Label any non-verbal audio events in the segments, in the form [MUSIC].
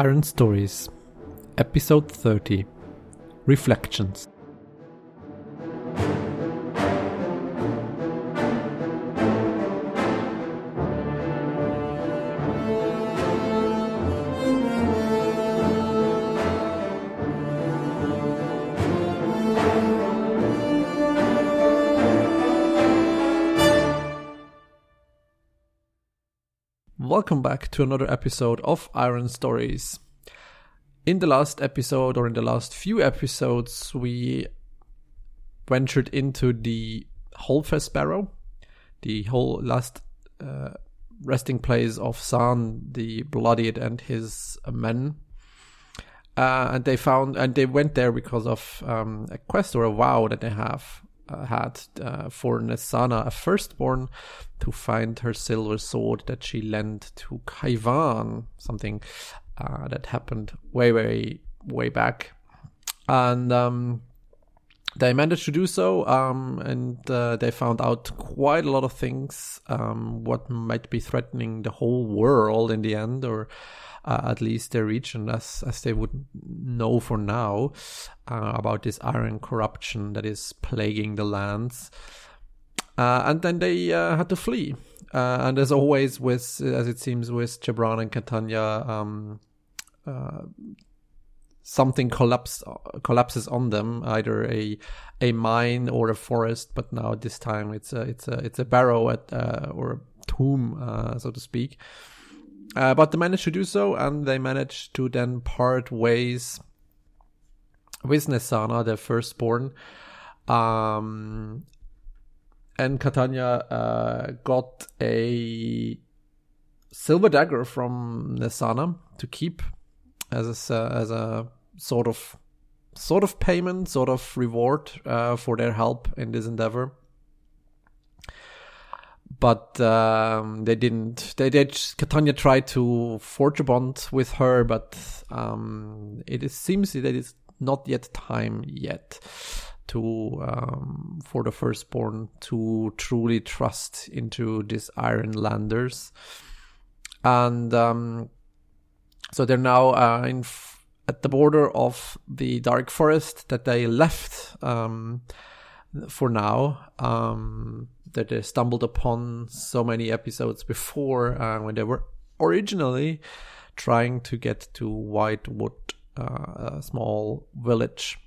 Iron Stories, Episode 30 Reflections. Welcome back to another episode of Iron Stories. In the last episode, or in the last few episodes, we ventured into the Holfest Barrow, the whole last uh, resting place of San the Bloodied and his men. Uh, and they found, and they went there because of um, a quest or a vow that they have uh, had uh, for Nesana, a firstborn, to find her silver sword that she lent to Kaivan, something uh, that happened way, way, way back. And um, they managed to do so, um, and uh, they found out quite a lot of things, um, what might be threatening the whole world in the end, or uh, at least their region, as as they would know for now uh, about this iron corruption that is plaguing the lands. Uh, and then they uh, had to flee. Uh, and as always, with as it seems with Gibran and Catania, um, something collapse, collapses on them, either a a mine or a forest. But now this time it's a it's a it's a barrow at or a tomb, so to speak. Uh, but they managed to do so, and they managed to then part ways with Nesana, their firstborn. Um, and Catania uh, got a silver dagger from Nesana to keep as a, as a sort of sort of payment, sort of reward uh, for their help in this endeavor but um, they didn't. They did. Catania tried to forge a bond with her, but um, it is, seems that it's not yet time yet to um, for the firstborn to truly trust into these Iron Landers, and um, so they're now uh, in at the border of the Dark Forest that they left um, for now. Um, that they stumbled upon so many episodes before uh, when they were originally trying to get to Whitewood, uh, a small village,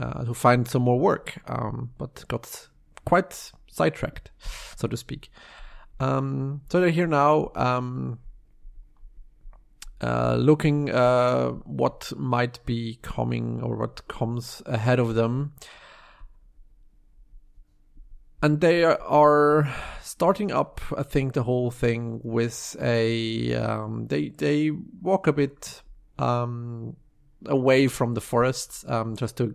uh, to find some more work, um, but got quite sidetracked, so to speak. Um, so they're here now. Uh, looking uh, what might be coming or what comes ahead of them. And they are starting up i think the whole thing with a um, they they walk a bit um, away from the forests um, just to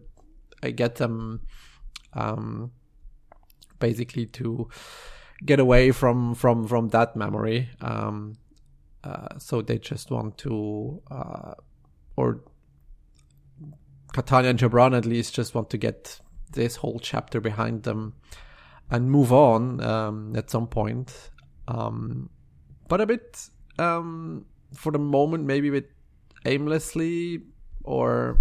uh, get them um, basically to get away from from from that memory. Um, uh, so they just want to uh, or Catania and Gibran at least just want to get this whole chapter behind them and move on um, at some point. Um, but a bit um, for the moment, maybe a bit aimlessly or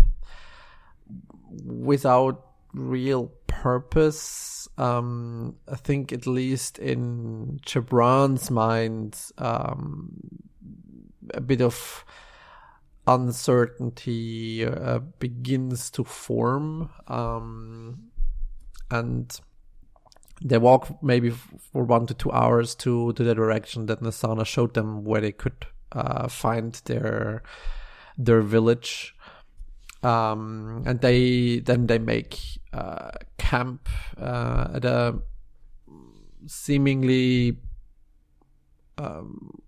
without real purpose. Um, I think at least in Gibran's mind, um, a bit of uncertainty uh, begins to form, um, and they walk maybe for one to two hours to, to the direction that Nesana showed them where they could uh, find their their village. Um, and they then they make uh, camp uh, at a seemingly um,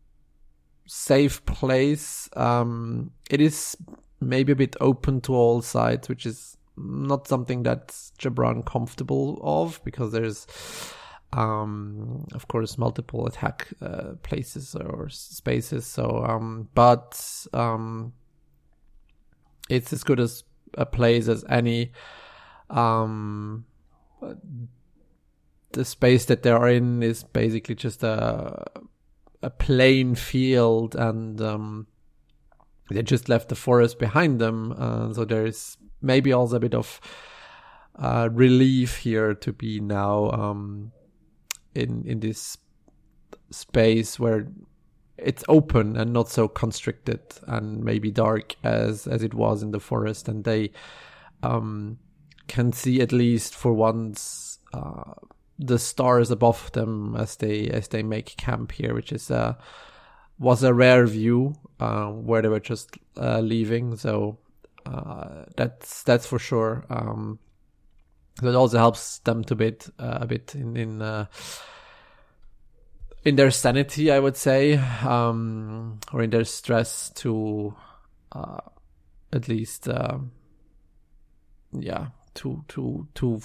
safe place. Um, it is maybe a bit open to all sides, which is not something that's Gibran comfortable of because there's um of course multiple attack uh, places or spaces so um but um it's as good as a place as any um the space that they're in is basically just a a plain field and um they just left the forest behind them. Uh, so there is maybe also a bit of uh, relief here to be now um, in in this space where it's open and not so constricted and maybe dark as as it was in the forest and they um, can see at least for once uh, the stars above them as they as they make camp here which is uh was a rare view uh, where they were just uh, leaving. So uh, that's that's for sure. Um, it also helps them to bit uh, a bit in in uh, in their sanity, I would say, um, or in their stress to uh, at least, uh, yeah, to to to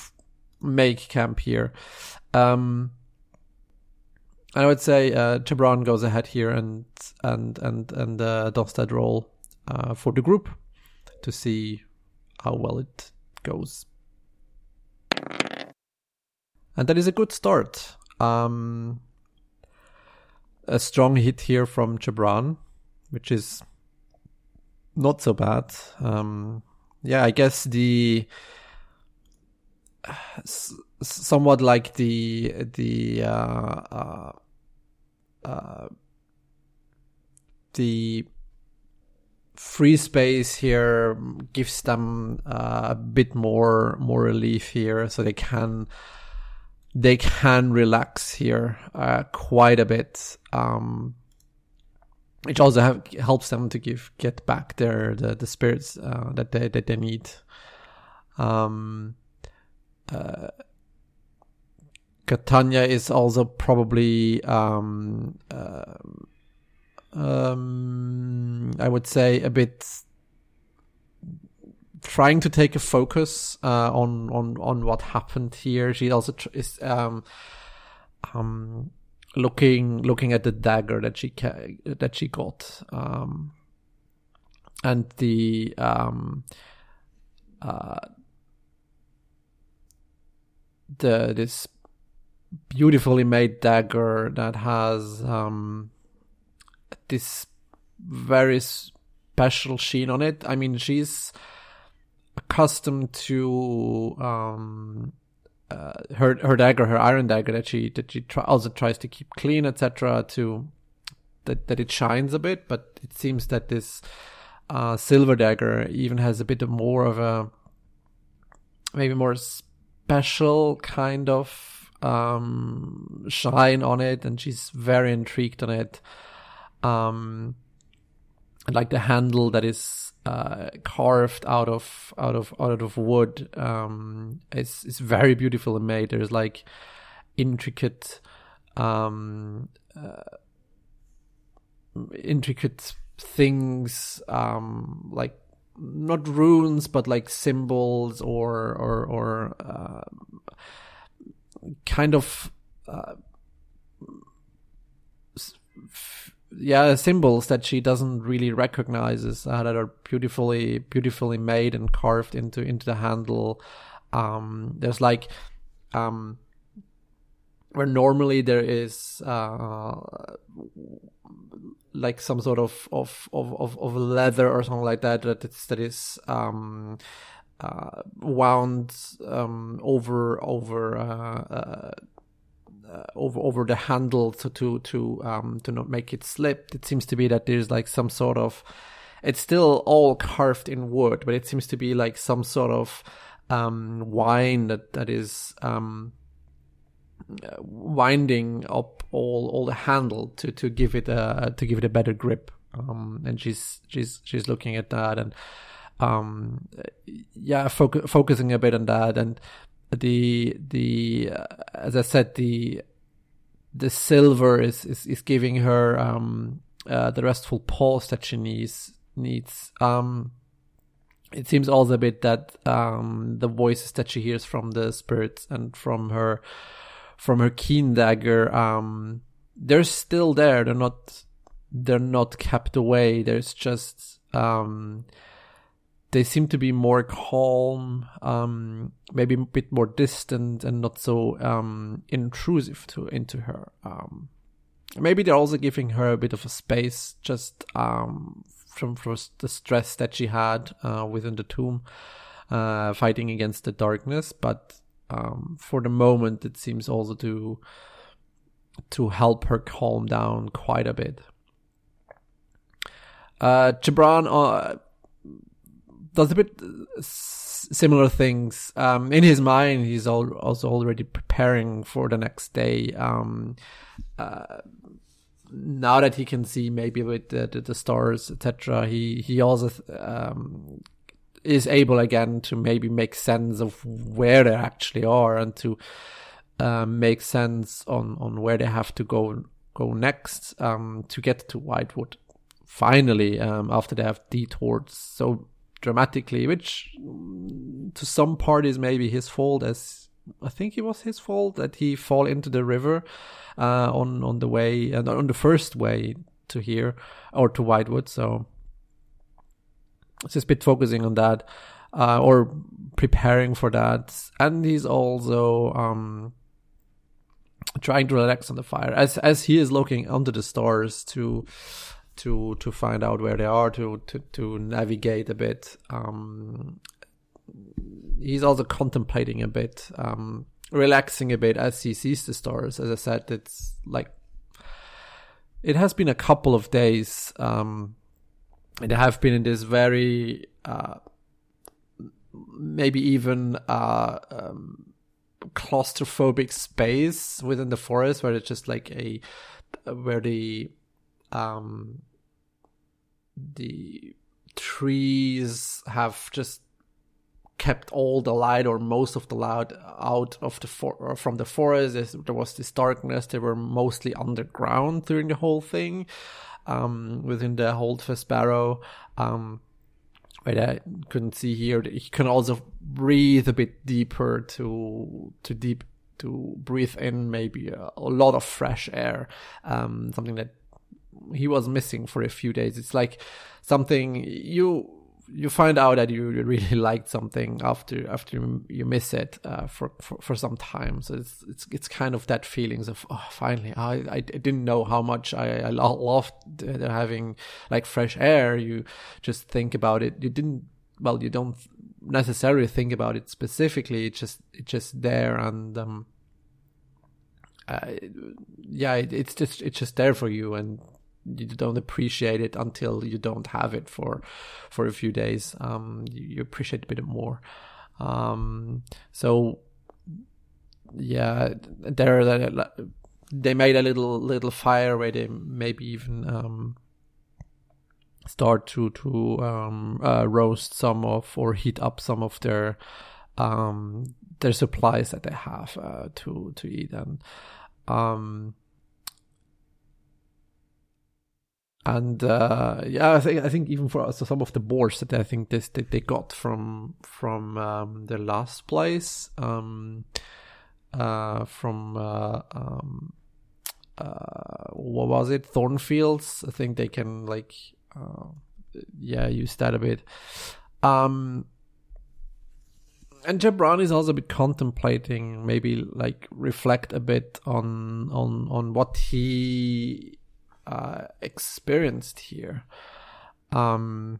make camp here. Um, I would say uh, Gibran goes ahead here and and and and uh, does that role uh, for the group to see how well it goes. And that is a good start. Um, a strong hit here from Gibran, which is not so bad. Um, yeah, I guess the somewhat like the the uh, uh, uh, the free space here gives them uh, a bit more more relief here, so they can they can relax here uh, quite a bit, um, which also have, helps them to give get back their the, the spirits uh, that they that they need. Um, uh, Catania is also probably um, uh, um, I would say a bit trying to take a focus uh, on on on what happened here. She also tr- is um, um, looking looking at the dagger that she ca- that she got, um, and the um, uh, the this beautifully made dagger that has um, this very special sheen on it. I mean, she's accustomed to um, uh, her her dagger, her iron dagger that she that she also tries to keep clean, etc. To that that it shines a bit, but it seems that this uh, silver dagger even has a bit of more of a maybe more special kind of um, shine on it, and she's very intrigued on it. Um, like the handle that is uh, carved out of out of out of wood. Um, it's it's very beautifully made. There's like intricate, um, uh, intricate things, um, like not runes, but like symbols or or or uh, kind of. Uh, yeah symbols that she doesn't really recognizes uh, that are beautifully beautifully made and carved into into the handle um, there's like um, where normally there is uh, like some sort of of, of, of, leather or something like that that is that is um, uh, wound um, over over uh, uh over over the handle to to to um to not make it slip. It seems to be that there's like some sort of it's still all carved in wood, but it seems to be like some sort of um wine that that is um winding up all all the handle to to give it a to give it a better grip. Um and she's she's she's looking at that and um yeah foc- focusing a bit on that and the the uh, as I said the the silver is is, is giving her um, uh, the restful pause that she needs needs. Um, it seems also a bit that um, the voices that she hears from the spirits and from her from her keen dagger um, they're still there. They're not they're not kept away. There's just um, they seem to be more calm, um, maybe a bit more distant and not so um, intrusive to into her. Um, maybe they're also giving her a bit of a space just um, from, from the stress that she had uh, within the tomb, uh, fighting against the darkness. But um, for the moment, it seems also to to help her calm down quite a bit. Uh, Gibran uh, does a bit similar things. Um, in his mind, he's also already preparing for the next day. Um, uh, now that he can see maybe with the, the, the stars, etc., he he also um, is able again to maybe make sense of where they actually are and to um, make sense on on where they have to go go next um, to get to Whitewood. Finally, um, after they have detoured so dramatically, which mm, to some parties maybe his fault, as I think it was his fault that he fall into the river uh, on on the way and on the first way to here or to Whitewood. So just bit focusing on that uh, or preparing for that, and he's also um, trying to relax on the fire as as he is looking under the stars to to to find out where they are to to to navigate a bit. Um, he's also contemplating a bit, um, relaxing a bit as he sees the stars. As I said, it's like it has been a couple of days. Um, they have been in this very uh, maybe even uh, um, claustrophobic space within the forest where it's just like a where the um the trees have just kept all the light or most of the light out of the for- from the forest. There was this darkness. They were mostly underground during the whole thing, um, within the Hold Vespero. Um, where I couldn't see here, you can also breathe a bit deeper to to deep to breathe in maybe a, a lot of fresh air, um, something that he was missing for a few days. It's like something you you find out that you [LAUGHS] really liked something after after you miss it uh, for, for for some time. So it's it's it's kind of that feelings of oh finally I I didn't know how much I, I loved having like fresh air. You just think about it. You didn't well you don't necessarily think about it specifically. It's just it's just there and um uh, yeah it, it's just it's just there for you and you don't appreciate it until you don't have it for for a few days. Um, you, you, appreciate a bit more. Um, so yeah, there they made a little little fire where they maybe even um, start to to um, uh, roast some of or heat up some of their um, their supplies that they have uh, to to eat and um and uh, yeah, I think I think even for so some of the boards that I think this they got from from um, their last place, um, uh, from uh, um, uh, what was it, Thornfields? I think they can like uh, yeah use that a bit. Um, and Gibran is also a bit contemplating, maybe like reflect a bit on on on what he uh, experienced here. Um,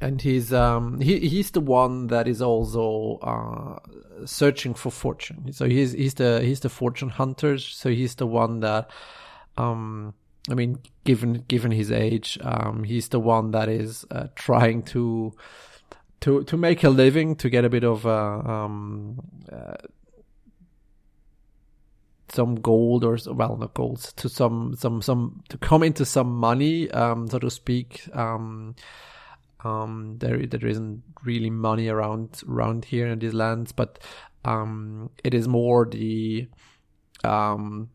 and he's um, he he's the one that is also uh, searching for fortune. So he's he's the he's the fortune hunter. So he's the one that um, I mean, given given his age, um, he's the one that is uh, trying to to to make a living, to get a bit of uh, um, uh, some gold or well not gold to some some some to come into some money um so to speak. Um um there there isn't really money around around here in these lands but um it is more the um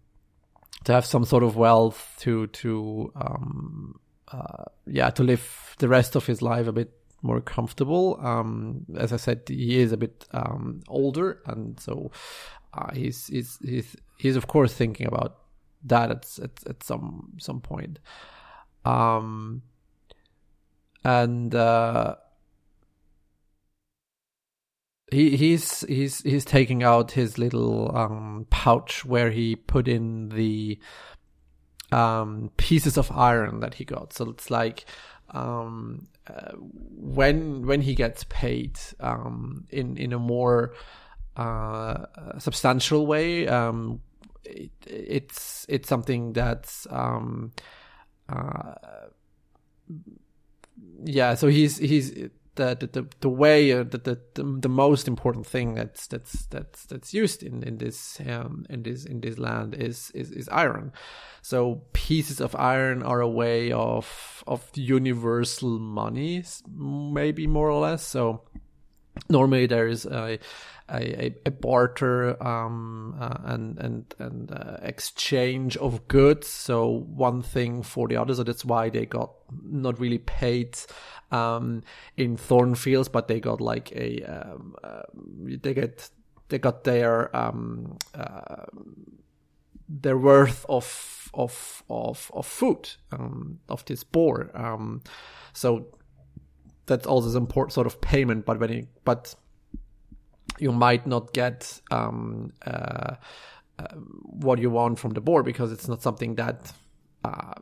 to have some sort of wealth to to um uh yeah to live the rest of his life a bit more comfortable. Um as i said he is a bit um older and so uh, he's he's he's he's of course thinking about that at at, at some some point. Um, and uh, he he's he's he's taking out his little um, pouch where he put in the um, pieces of iron that he got. So it's like um, uh, when when he gets paid um, in in a more uh, substantial way, um, it, it's it's something that's um, uh, yeah. So he's he's the the, the way uh, the, the, the most important thing that's that's that's that's used in in this um in this in this land is is is iron so pieces of iron are a way of of universal money maybe more or less so normally there is a a, a barter um, uh, and and and uh, exchange of goods. So one thing for the other. So that's why they got not really paid um, in Thornfields, but they got like a um, uh, they get they got their um, uh, their worth of of of of food um, of this boar. Um, so that's also important sort of payment. But when you, but you might not get um, uh, uh, what you want from the board because it's not something that uh,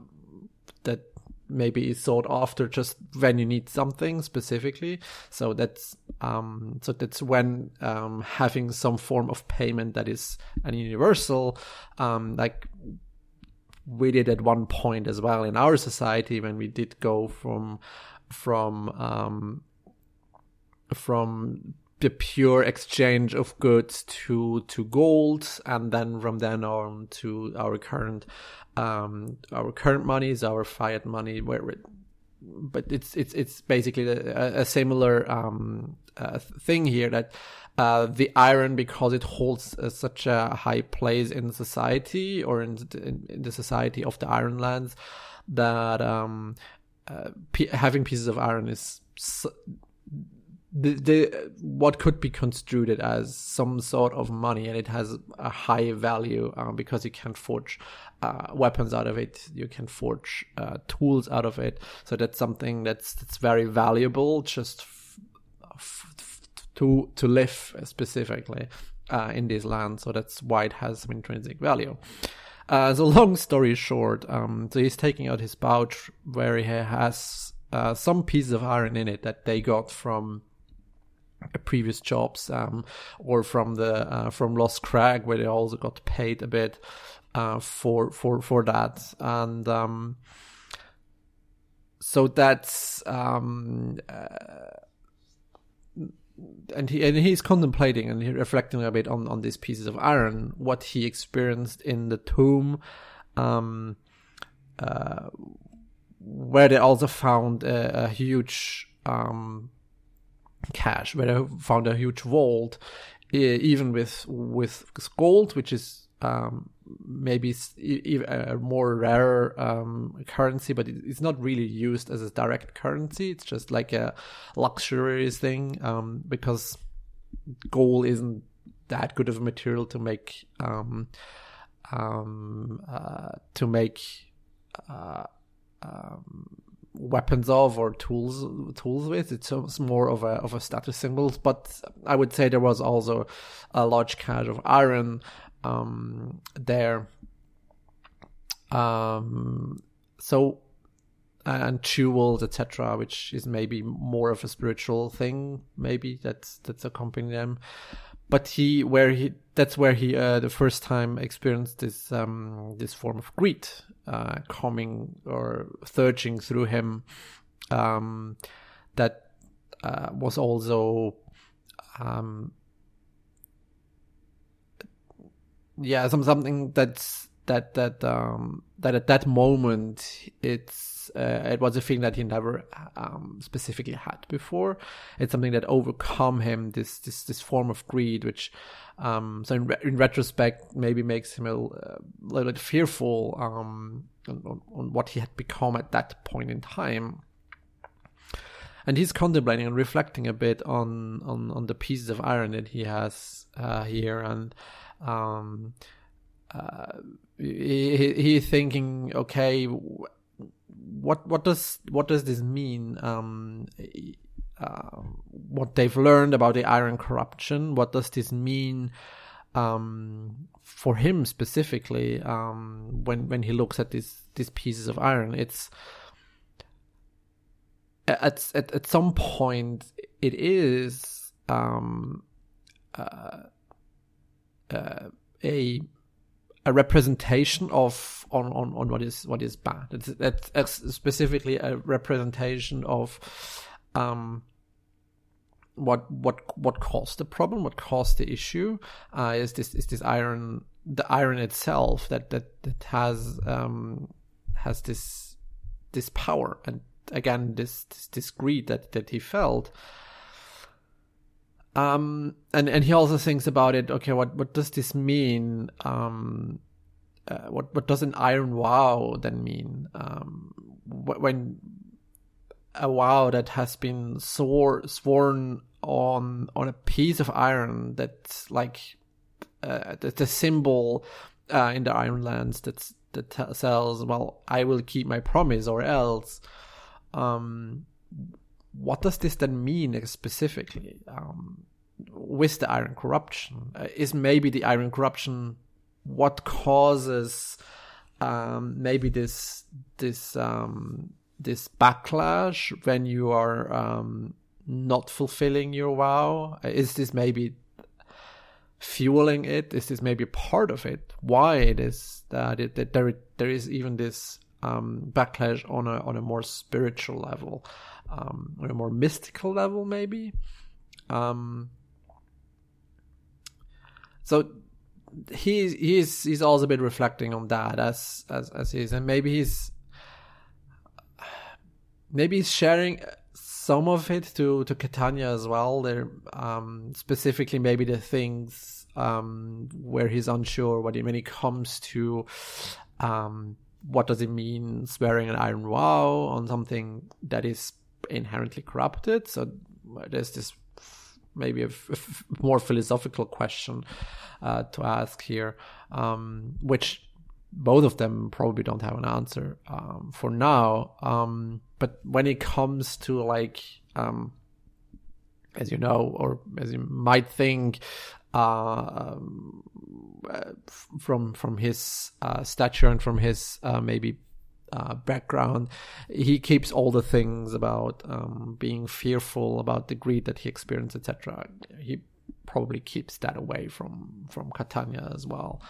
that maybe is sought after just when you need something specifically. So that's um, so that's when um, having some form of payment that is an universal, um, like we did at one point as well in our society when we did go from from um, from the pure exchange of goods to to gold and then from then on to our current um our current money is our fiat money where but it's it's it's basically a, a similar um uh, thing here that uh, the iron because it holds uh, such a high place in society or in, in, in the society of the iron lands that um, uh, p- having pieces of iron is the, the what could be construed as some sort of money and it has a high value um, because you can forge uh, weapons out of it you can forge uh, tools out of it. So that's something that's that's very valuable just f- f- to to live specifically uh, in this land so that's why it has some intrinsic value uh, so long story short um, so he's taking out his pouch where he has uh, some pieces of iron in it that they got from previous jobs um, or from the uh, from Lost Crag where they also got paid a bit uh, for for for that. And um, so that's um, uh, and he and he's contemplating and reflecting a bit on on these pieces of iron what he experienced in the tomb um, uh, where they also found a, a huge um, cache where they found a huge vault, even with with gold, which is um, maybe a more rare um, currency, but it's not really used as a direct currency. It's just like a luxury thing um, because gold isn't that good of a material to make um, um, uh, to make uh, um, weapons of or tools tools with. It's, it's more of a of a status symbol. But I would say there was also a large cache of iron um, there. Um, so and jewels, etc., which is maybe more of a spiritual thing, maybe that's that's accompanying them. But he, where he, that's where he, uh, the first time experienced this um, this form of greed, uh, coming or surging through him um, that uh, was also um, yeah some something that's that that um, that at that moment it's uh, it was a thing that he never um, specifically had before. It's something that overcome him this this this form of greed, which um, so in, re- in retrospect maybe makes him a, a little bit fearful um, on, on what he had become at that point in time and he's contemplating and reflecting a bit on on, on the pieces of iron that he has uh, here and um, uh, he, he's thinking okay what what does what does this mean? Um, uh, what they've learned about the iron corruption what does this mean um, for him specifically, um, when when he looks at these these pieces of iron, it's at at at some point it is um, uh, uh, a a representation of on, on, on what is what is bad. It's, specifically a representation of um, what what what caused the problem, what caused the issue. Uh, is this is this iron the iron itself that that that has um, has this this power and again this this, this greed that that he felt. Um, and and he also thinks about it. Okay, what what does this mean? Um, uh, what what does an iron vow then mean? Um, when a vow that has been swore, sworn on on a piece of iron that's like uh, the symbol uh, in the Ironlands that's that says, "Well, I will keep my promise, or else." Um, what does this then mean specifically um, with the iron corruption? Uh, is maybe the iron corruption what causes um, maybe this this um, this backlash when you are um, not fulfilling your vow? Is this maybe fueling it? Is this maybe part of it? Why it is that, it, that there there is even this um, backlash on a on a more spiritual level, um, on a more mystical level, maybe. Um, so he's he's he's also been reflecting on that as as as he's and maybe he's maybe he's sharing some of it to to Catania as well. There um specifically maybe the things um where he's unsure what when it comes to um what does it mean swearing an iron vow on something that is inherently corrupted. So there's this maybe a, more philosophical question uh, to ask here, um, which both of them probably don't have an answer um, for now. Um, but when it comes to like, um, as you know, or as you might think, uh, um, uh, from from his uh, stature and from his uh, maybe uh, background. He keeps all the things about um, being fearful, about the greed that he experienced, etc. He probably keeps that away from from Catania as well.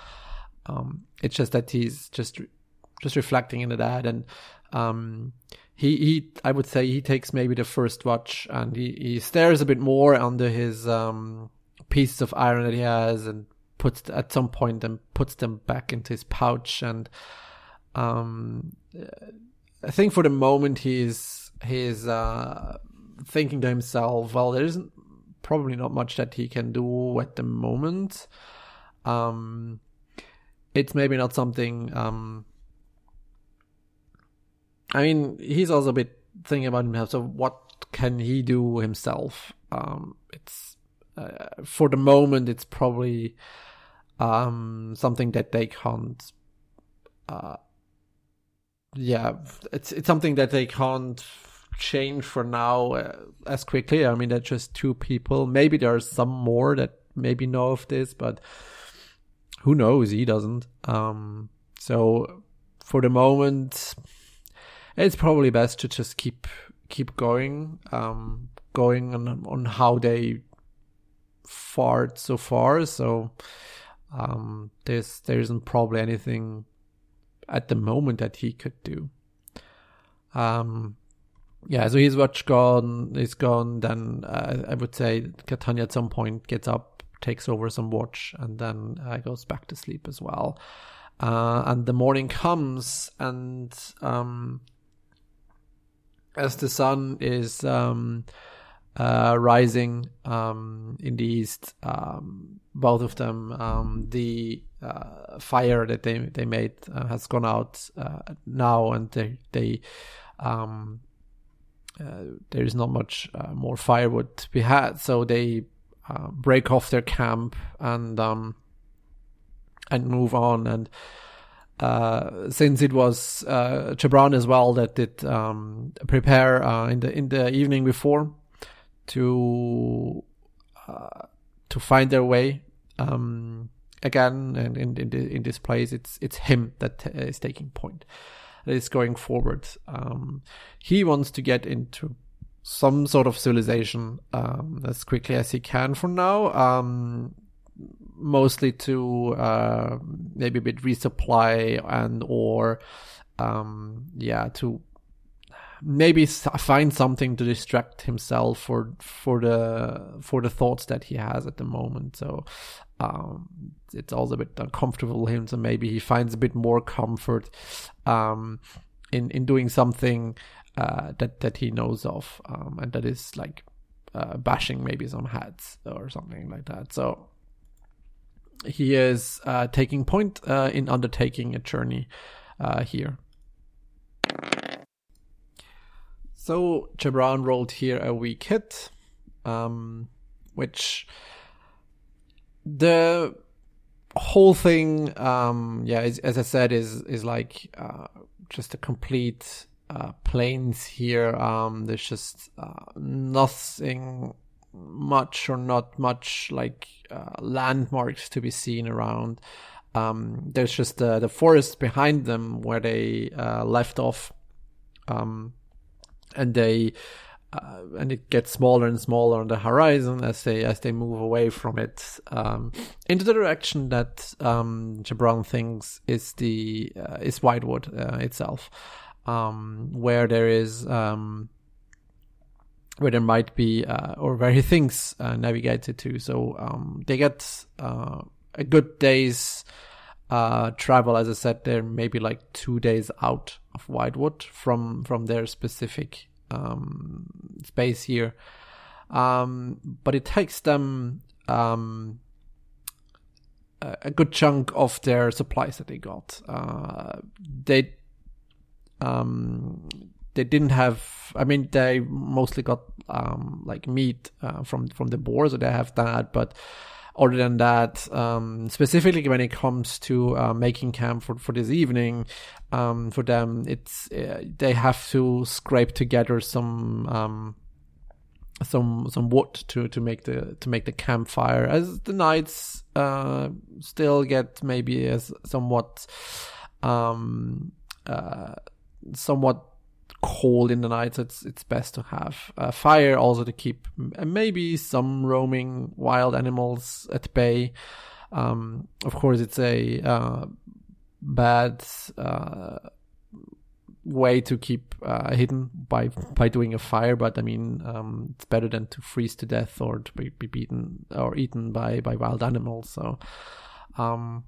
Um, it's just that he's just just reflecting into that, and um, he he I would say he takes maybe the first watch and he, he stares a bit more under his um, pieces of iron that he has and puts at some point and puts them back into his pouch and um, I think for the moment he's he's uh, thinking to himself, well, there isn't probably not much that he can do at the moment. Um, it's maybe not something. Um, I mean, he's also a bit thinking about himself. So, what can he do himself? Um, it's uh, for the moment, it's probably um, something that they can't uh, yeah, it's it's something that they can't change for now uh, as quickly. I mean, they're just two people. Maybe there are some more that maybe know of this, but who knows? He doesn't. Um, so for the moment, it's probably best to just keep keep going, um, going on on how they fared so far. So um, there's there isn't probably anything at the moment that he could do. Um, yeah, so his watch gone, is gone. Then uh, I would say Catania at some point gets up, takes over some watch, and then uh, goes back to sleep as well. Uh, and the morning comes, and um, as the sun is um, uh, rising um, in the east, um, both of them, um, the uh, fire that they they made uh, has gone out uh, now, and they they um, uh, there is not much uh, more firewood to be had, so they uh, break off their camp and um, and move on. And since it was Gibran as well that did um, prepare in the in the evening before to to find their way um, again, and in in, in this place, it's it's him that uh, taking point, that is going forward. Um, he wants to get into some sort of civilization um, as quickly as he can for now. Um, mostly to uh, maybe a bit resupply and or um, yeah to maybe find something to distract himself for for the for the thoughts that he has at the moment. So um, it's also a bit uncomfortable for him. So maybe he finds a bit more comfort um, in in doing something uh, that that he knows of, um, and that is like uh, bashing maybe some hats or something like that. So he is uh, taking point uh, in undertaking a journey uh, here. So Gibran rolled here a weak hit, um, which the whole thing, um, yeah, is, as I said, is is like uh, just a complete uh, plains here. Um, there's just uh, nothing much or not much like uh, landmarks to be seen around. Um, there's just the the forest behind them where they uh, left off. Um, and they uh, and it gets smaller and smaller on the horizon as they as they move away from it um, into the direction that um, Gibran thinks is the uh, is Whitewood uh, itself, um, where there is um, where there might be uh, or where he thinks uh, navigated to. So um, they get uh, a good day's travel. As I said, they're maybe like two days out of Whitewood from from their specific um, space here. Um, but it takes them um, a good chunk of their supplies that they got. Uh, they um, they didn't have. I mean, they mostly got um, like meat uh, from from the boar, so they have that. But other than that, um, specifically when it comes to uh, making camp for, for this evening, um, for them, it's uh, they have to scrape together some um, some some wood to to make the to make the campfire. As the nights uh, still get maybe as somewhat um, uh, somewhat cold in the night, it's it's best to have a fire also to keep maybe some roaming wild animals at bay. Um, of course, it's a uh, bad uh, way to keep uh, hidden by by doing a fire, but I mean, um, it's better than to freeze to death or to be, be beaten or eaten by by wild animals. So, um,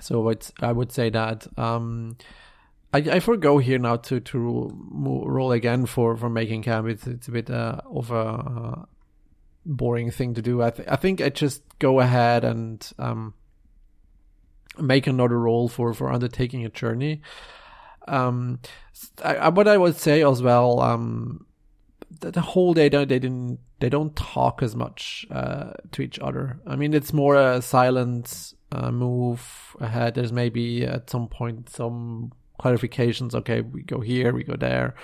so it's I would say that um I, I forego here now to to roll again for for making camp. It's it's a bit uh, of a uh, boring thing to do. I th- I think I just go ahead and um make another roll for for undertaking a journey. Um, I, what I would say as well, um, the, the whole day they didn't they don't talk as much uh, to each other. I mean, it's more a silent uh, move ahead. There's maybe at some point some clarifications. Okay, we go here, we go there,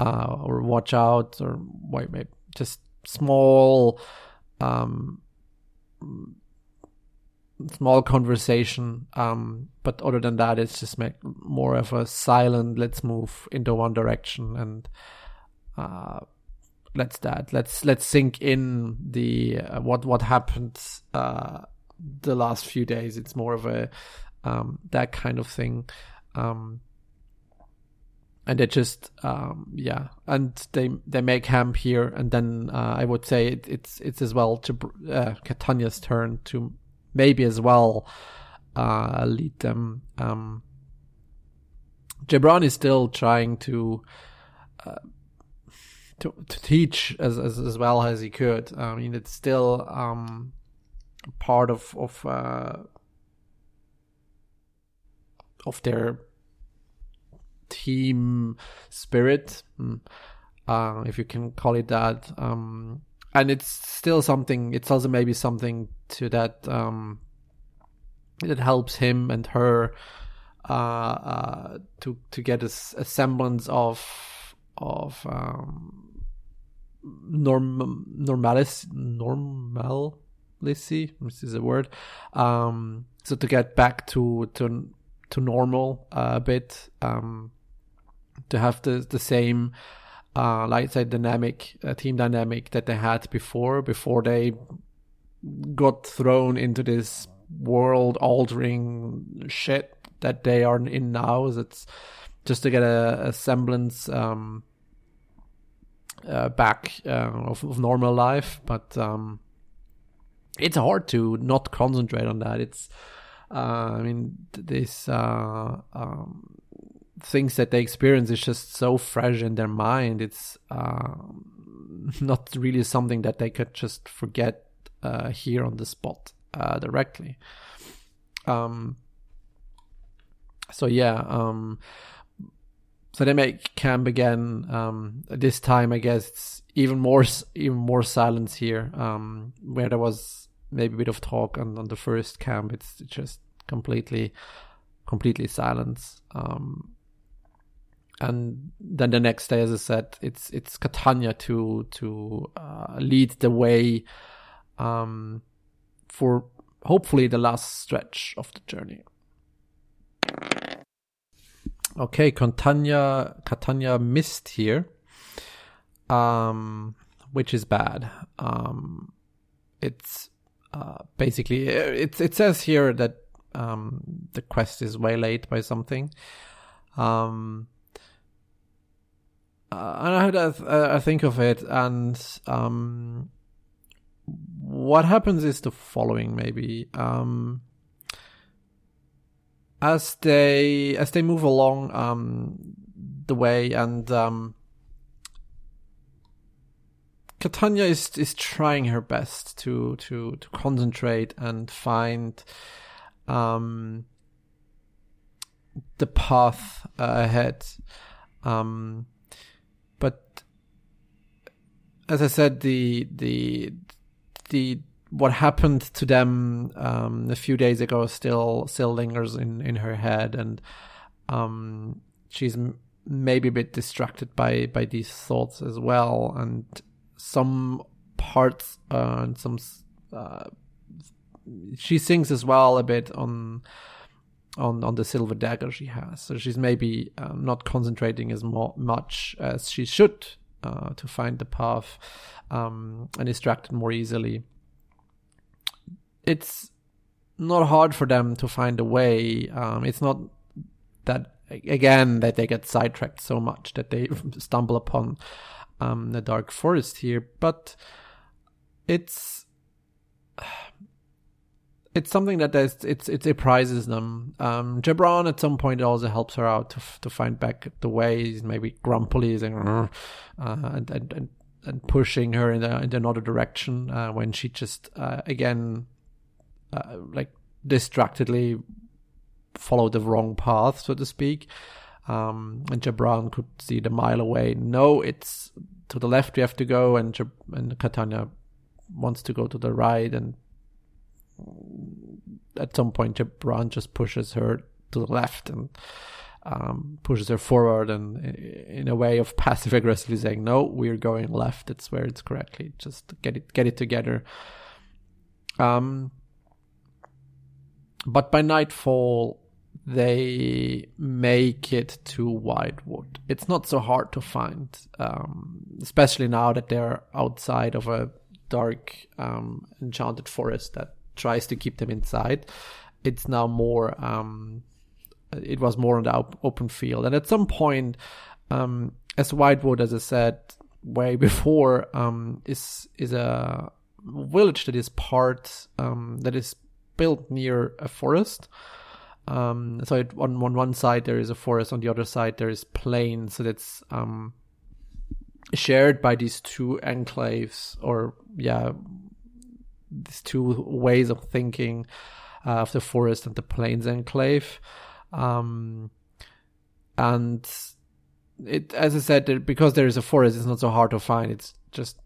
uh, or watch out, or wait, maybe just small, um, small conversation. Um, but other than that, it's just make more of a silent. Let's move into one direction and. Uh, let's that let's let's sink in the uh, what what happened uh, the last few days. It's more of a um, that kind of thing. Um, and they just um, yeah. And they they make camp here. And then uh, i would say it, it's it's as well to uh, Catania's turn to maybe as well uh, lead them um Gibran is still trying to uh, to, to teach as, as as well as he could. I mean it's still um part of of uh, of their team spirit, hmm, uh, if you can call it that. Um, and it's still something. It's also maybe something to that um, that helps him and her uh, uh, to to get a, a semblance of of um, norm normalis normal this is a word. Um, so to get back to to to normal a bit, um, to have the the same uh, like say dynamic uh, team dynamic that they had before before they got thrown into this world altering shit that they are in now. It's just to get a, a semblance um, uh, back uh, of, of, normal life, but um, it's hard to not concentrate on that. It's, uh, I mean, this uh, um, things that they experience is just so fresh in their mind. It's uh, [LAUGHS] not really something that they could just forget uh, here on the spot uh, directly. Um, so yeah, um, so they make camp again. Um, this time, I guess it's even more even more silence here, um, where there was maybe a bit of talk on, on the first camp. It's just completely completely silence. Um, and then the next day, as I said, it's it's Catania to to uh, lead the way um, for hopefully the last stretch of the journey. Okay, Catania Catania missed here, um, which is bad. Um, it's uh, basically it it says here that um, the quest is waylaid by something. Um, and I think of it, and um, what happens is the following maybe. Um, as they as they move along um, the way and um, Catania is is trying her best to to to concentrate and find um, the path uh, ahead. Um, as I said the the the what happened to them um, a few days ago still still lingers in in her head, and um, she's m- maybe a bit distracted by by these thoughts as well, and some parts uh, and some uh, she sings as well a bit on on on the silver dagger she has. So she's maybe um, not concentrating as mo- much as she should uh, to find the path um, and distracted more easily. It's not hard for them to find a way. Um, it's not that again that they get sidetracked so much that they [LAUGHS] stumble upon um, the dark forest here, but it's it's something that it's it's it surprises them. Um, at some point also helps her out to to find back the ways, maybe grumpily and, uh, and, and, and pushing her in, the, in another direction uh, when she just uh, again uh, like distractedly followed the wrong path, so to speak. Um, and Gibran could see the mile away. No, it's to the left we have to go, and Jab- and Catania wants to go to the right, and at some point Gibran just pushes her to the left and um, pushes her forward and in a way of passive aggressively saying no we're going left. It's where it's correctly. Just get it get it together. Um, but by nightfall they make it to Whitewood. It's not so hard to find, um, especially now that they're outside of a dark, um, enchanted forest that tries to keep them inside. It's now more. Um, it was more on the open field, and at some point, um, as Whitewood, as I said way [LAUGHS] before, um, is is a village that is part um, that is built near a forest. Um, so it, on, on one side there is a forest, on the other side there is plain. So that's um, shared by these two enclaves, or yeah, these two ways of thinking uh, of the forest and the plains enclave. Um, and it, as I said, because there is a forest, it's not so hard to find. It's just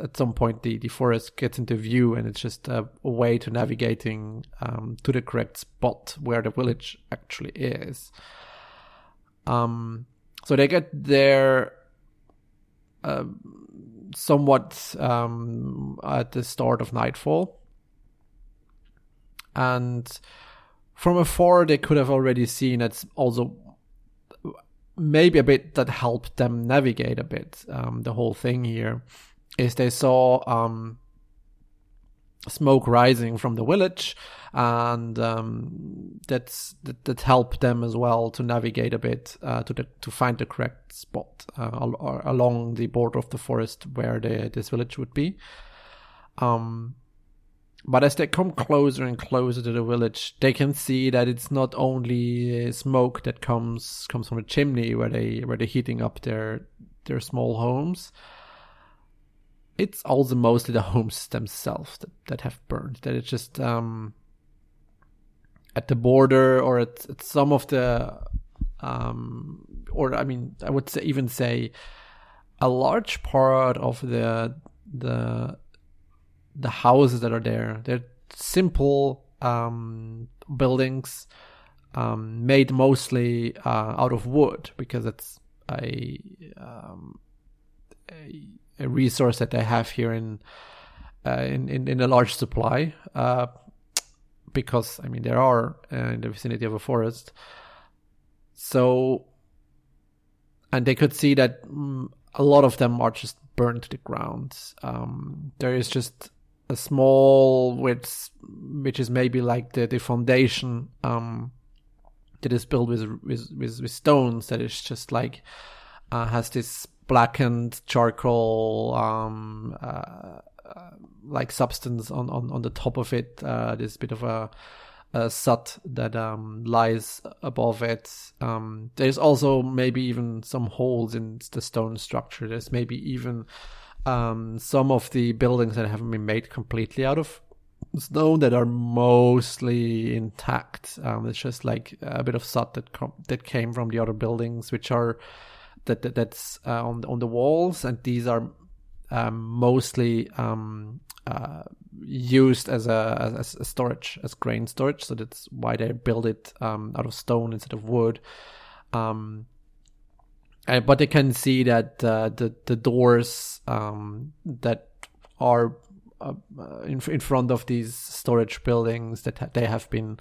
at some point the, the forest gets into view and it's just a, a way to navigating um, to the correct spot where the village actually is. Um, so they get there uh, somewhat um, at the start of nightfall. and from afar they could have already seen it's also maybe a bit that helped them navigate a bit um, the whole thing here is they saw um, smoke rising from the village and um, that's that, that helped them as well to navigate a bit uh, to the, to find the correct spot uh, al- along the border of the forest where the, this village would be um, but as they come closer and closer to the village, they can see that it's not only smoke that comes comes from a chimney where they where they're heating up their their small homes. It's also mostly the homes [LAUGHS] themselves that, that have burned. That it's just um, at the border or at, at some of the um, or I mean I would say, even say a large part of the the the houses that are there. They're simple um, buildings um, made mostly uh, out of wood because it's a, um, a, a resource that they have here in uh, in, in, in a large supply. Uh, because I mean there are uh, in the vicinity of a forest, so and they could see that mm, a lot of them are just burned to the ground. Um, there is just a small which which is maybe like the the foundation um that is built with with with, with stones that is just like uh, has this blackened charcoal um uh, uh, like substance on, on on the top of it uh this bit of a a soot that um, lies above it. Um, there's also maybe even some holes in the stone structure. There's maybe even um, some of the buildings that haven't been made completely out of stone that are mostly intact. Um, it's just like a bit of soot that com- that came from the other buildings, which are that, that that's uh, on on the walls, and these are um, mostly um, uh, used as a as a storage as grain storage. So that's why they build it um, out of stone instead of wood. Um, uh, but they can see that uh, the the doors um, that are uh, in in front of these storage buildings that ha- they have been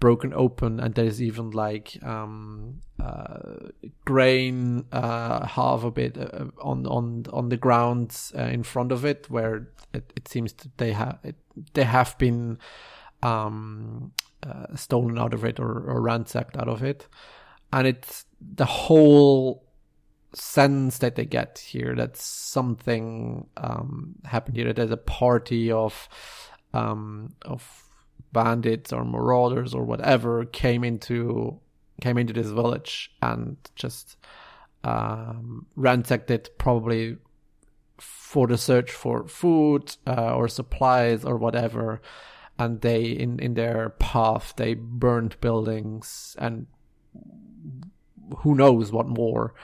broken open, and there's even like um, uh, grain uh, half a bit uh, on on on the ground in front of it, where it, it seems that they have they have been um, stolen out of it or, or ransacked out of it and it's the whole sense that they get here that something um, happened here. That there's a party of um, of bandits or marauders or whatever came into came into this village and just um, ransacked it, probably for the search for food uh, or supplies or whatever. And they, in in their path, they burned buildings and who knows what more.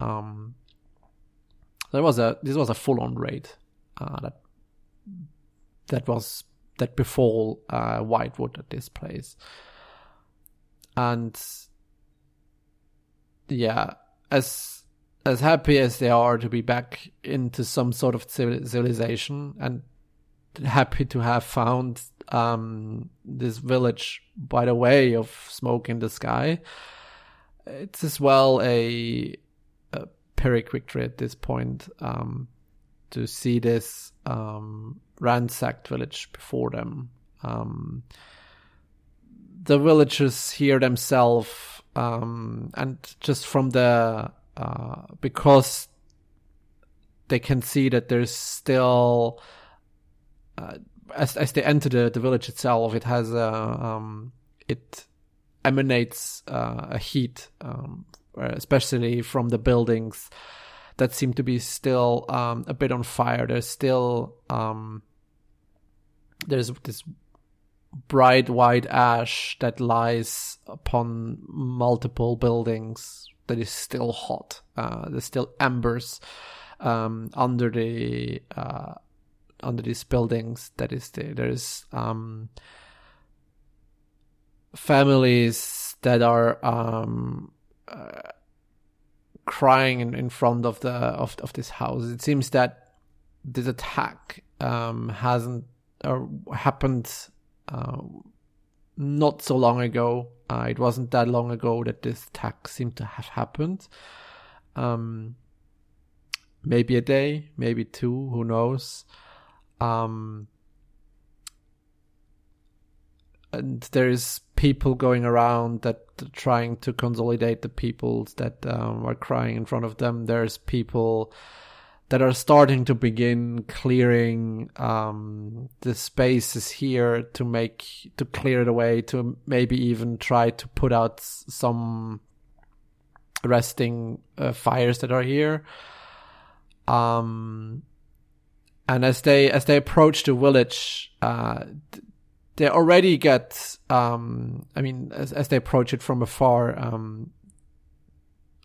Um, there was a this was a full on raid uh, that that was that befall uh, Whitewood at this place, and yeah, as as happy as they are to be back into some sort of civilization and happy to have found um, this village by the way of smoke in the sky it's as well a, a Pyrrhic victory at this point um, to see this um, ransacked village before them. Um, the villagers here themselves, um, and just from the uh, because they can see that there's still uh, as as they enter the, the village itself, it has a um, it emanates uh, a heat, um, especially from the buildings that seem to be still um, a bit on fire. There's still um, there's this bright white ash that lies upon multiple buildings that is still hot. Uh, there's still embers um, under the uh, under these buildings. That is the, there's um, families that are um, uh, crying in, in front of the of of this house. It seems that this attack um, hasn't or happened uh, not so long ago. Uh, it wasn't that long ago that this attack seemed to have happened. Um, maybe a day, maybe two, who knows? Um, and there's people going around that trying to consolidate the people that um, are crying in front of them. There's people that are starting to begin clearing um, the spaces here to make to clear it away to maybe even try to put out some resting uh, fires that are here. Um, and as they as they approach the village, uh, they already get um i mean as, as they approach it from afar um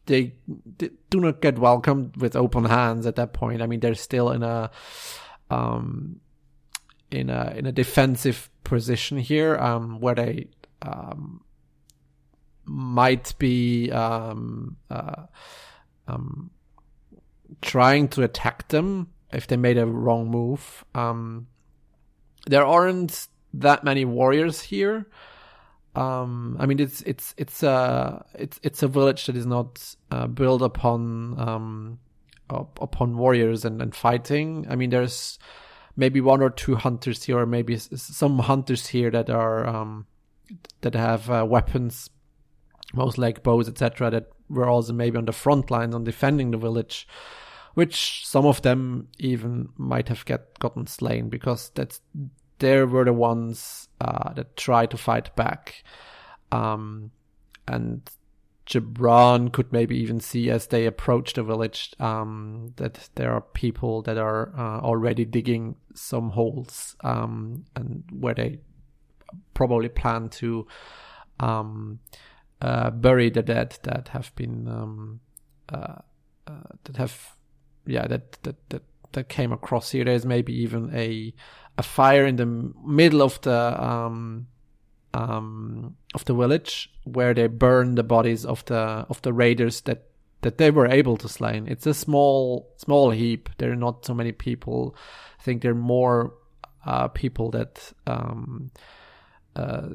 they, do not get welcomed with open hands at that point i mean they're still in a um in a in a defensive position here um where they um might be um uh, um trying to attack them if they made a wrong move um there aren't that many warriors here. Um, I mean, it's it's it's a it's it's a village that is not uh, built upon um, up, upon warriors and, and fighting. I mean, there's maybe one or two hunters here, or maybe some hunters here that are um, that have uh, weapons, most like bows, etc. That were also maybe on the front lines on defending the village, which some of them even might have get gotten slain because that's they were the ones uh, that try to fight back. Um, and Gibran could maybe even see as they approach the village um, that there are people that are uh, already digging some holes um, and where they probably plan to um, uh, bury the dead that have been um, uh, uh, that have yeah that that that that came across here. There's maybe even a a fire in the middle of the um, um, of the village where they burn the bodies of the of the raiders that that they were able to slay. It's a small small heap. There are not so many people. I think there are more uh, people that um, uh,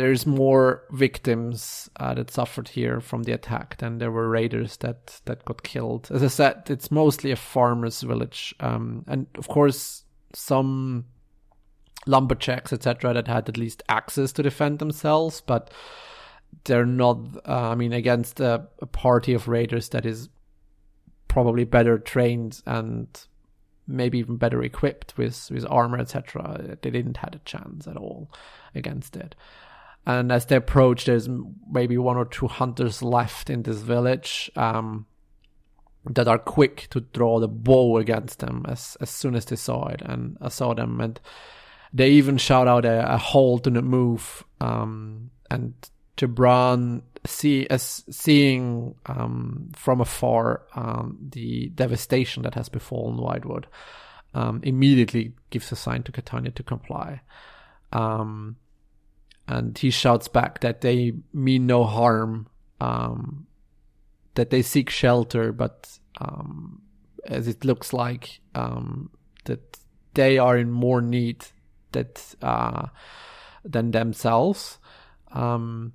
there's more victims uh, that suffered here from the attack than there were raiders that that got killed. As I said, it's mostly a farmers' village, um, and of course some lumberjacks, etc., that had at least access to defend themselves, but they're not. Uh, I mean, against a, a party of raiders that is probably better trained and maybe even better equipped with with armor, etc. They didn't had a chance at all against it. And as they approach, there's maybe one or two hunters left in this village. Um, that are quick to draw the bow against them as as soon as they saw it and I saw them and they even shout out a, a hold to the move um, and Gibran see as seeing um, from afar um, the devastation that has befallen Whitewood um, immediately gives a sign to Catania to comply um, and he shouts back that they mean no harm um, that they seek shelter, but um, as it looks like um, that they are in more need that uh, than themselves. Um,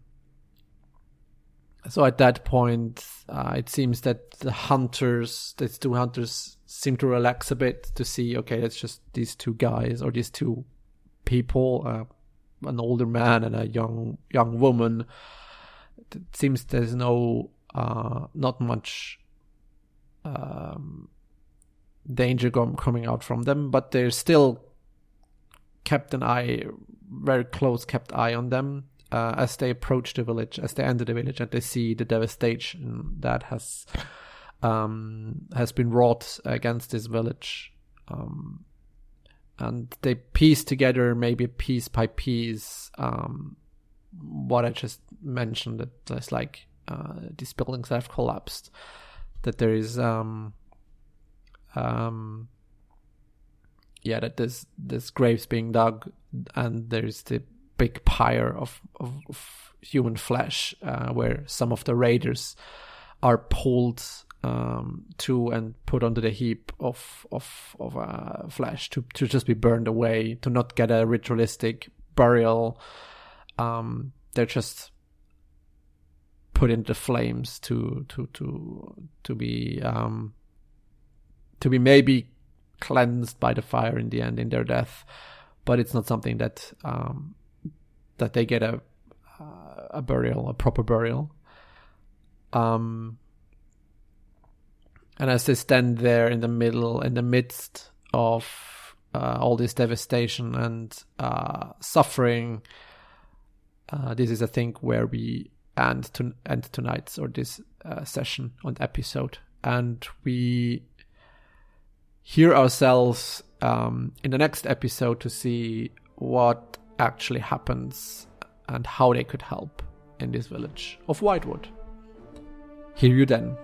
so at that point, uh, it seems that the hunters, these two hunters, seem to relax a bit to see, okay, it's just these two guys or these two people, uh, an older man and a young young woman. It seems there's no uh, not much um, danger coming out from them, but they're still kept an eye, very close kept eye on them uh, as they approach the village, as they enter the village, and they see the devastation that has um, has been wrought against this village. Um, and they piece together, maybe piece by piece, um, what I just mentioned. That there's like uh, these buildings have collapsed. That there is um, um, yeah, that there's there's graves being dug, and there's the big pyre of, of, of human flesh uh, where some of the raiders are pulled um, to and put onto the heap of of of uh, flesh to to just be burned away to not get a ritualistic burial um, they're just put into flames to to to to be um, to be maybe cleansed by the fire in the end in their death, but it's not something that um, that they get a a burial, a proper burial. Um, and as they stand there in the middle, in the midst of uh, all this devastation and uh, suffering, uh, this is, I think, where we end to end tonight's or this uh, session on episode, and we hear ourselves um, in the next episode to see what actually happens and how they could help in this village of Whitewood. Hear you then.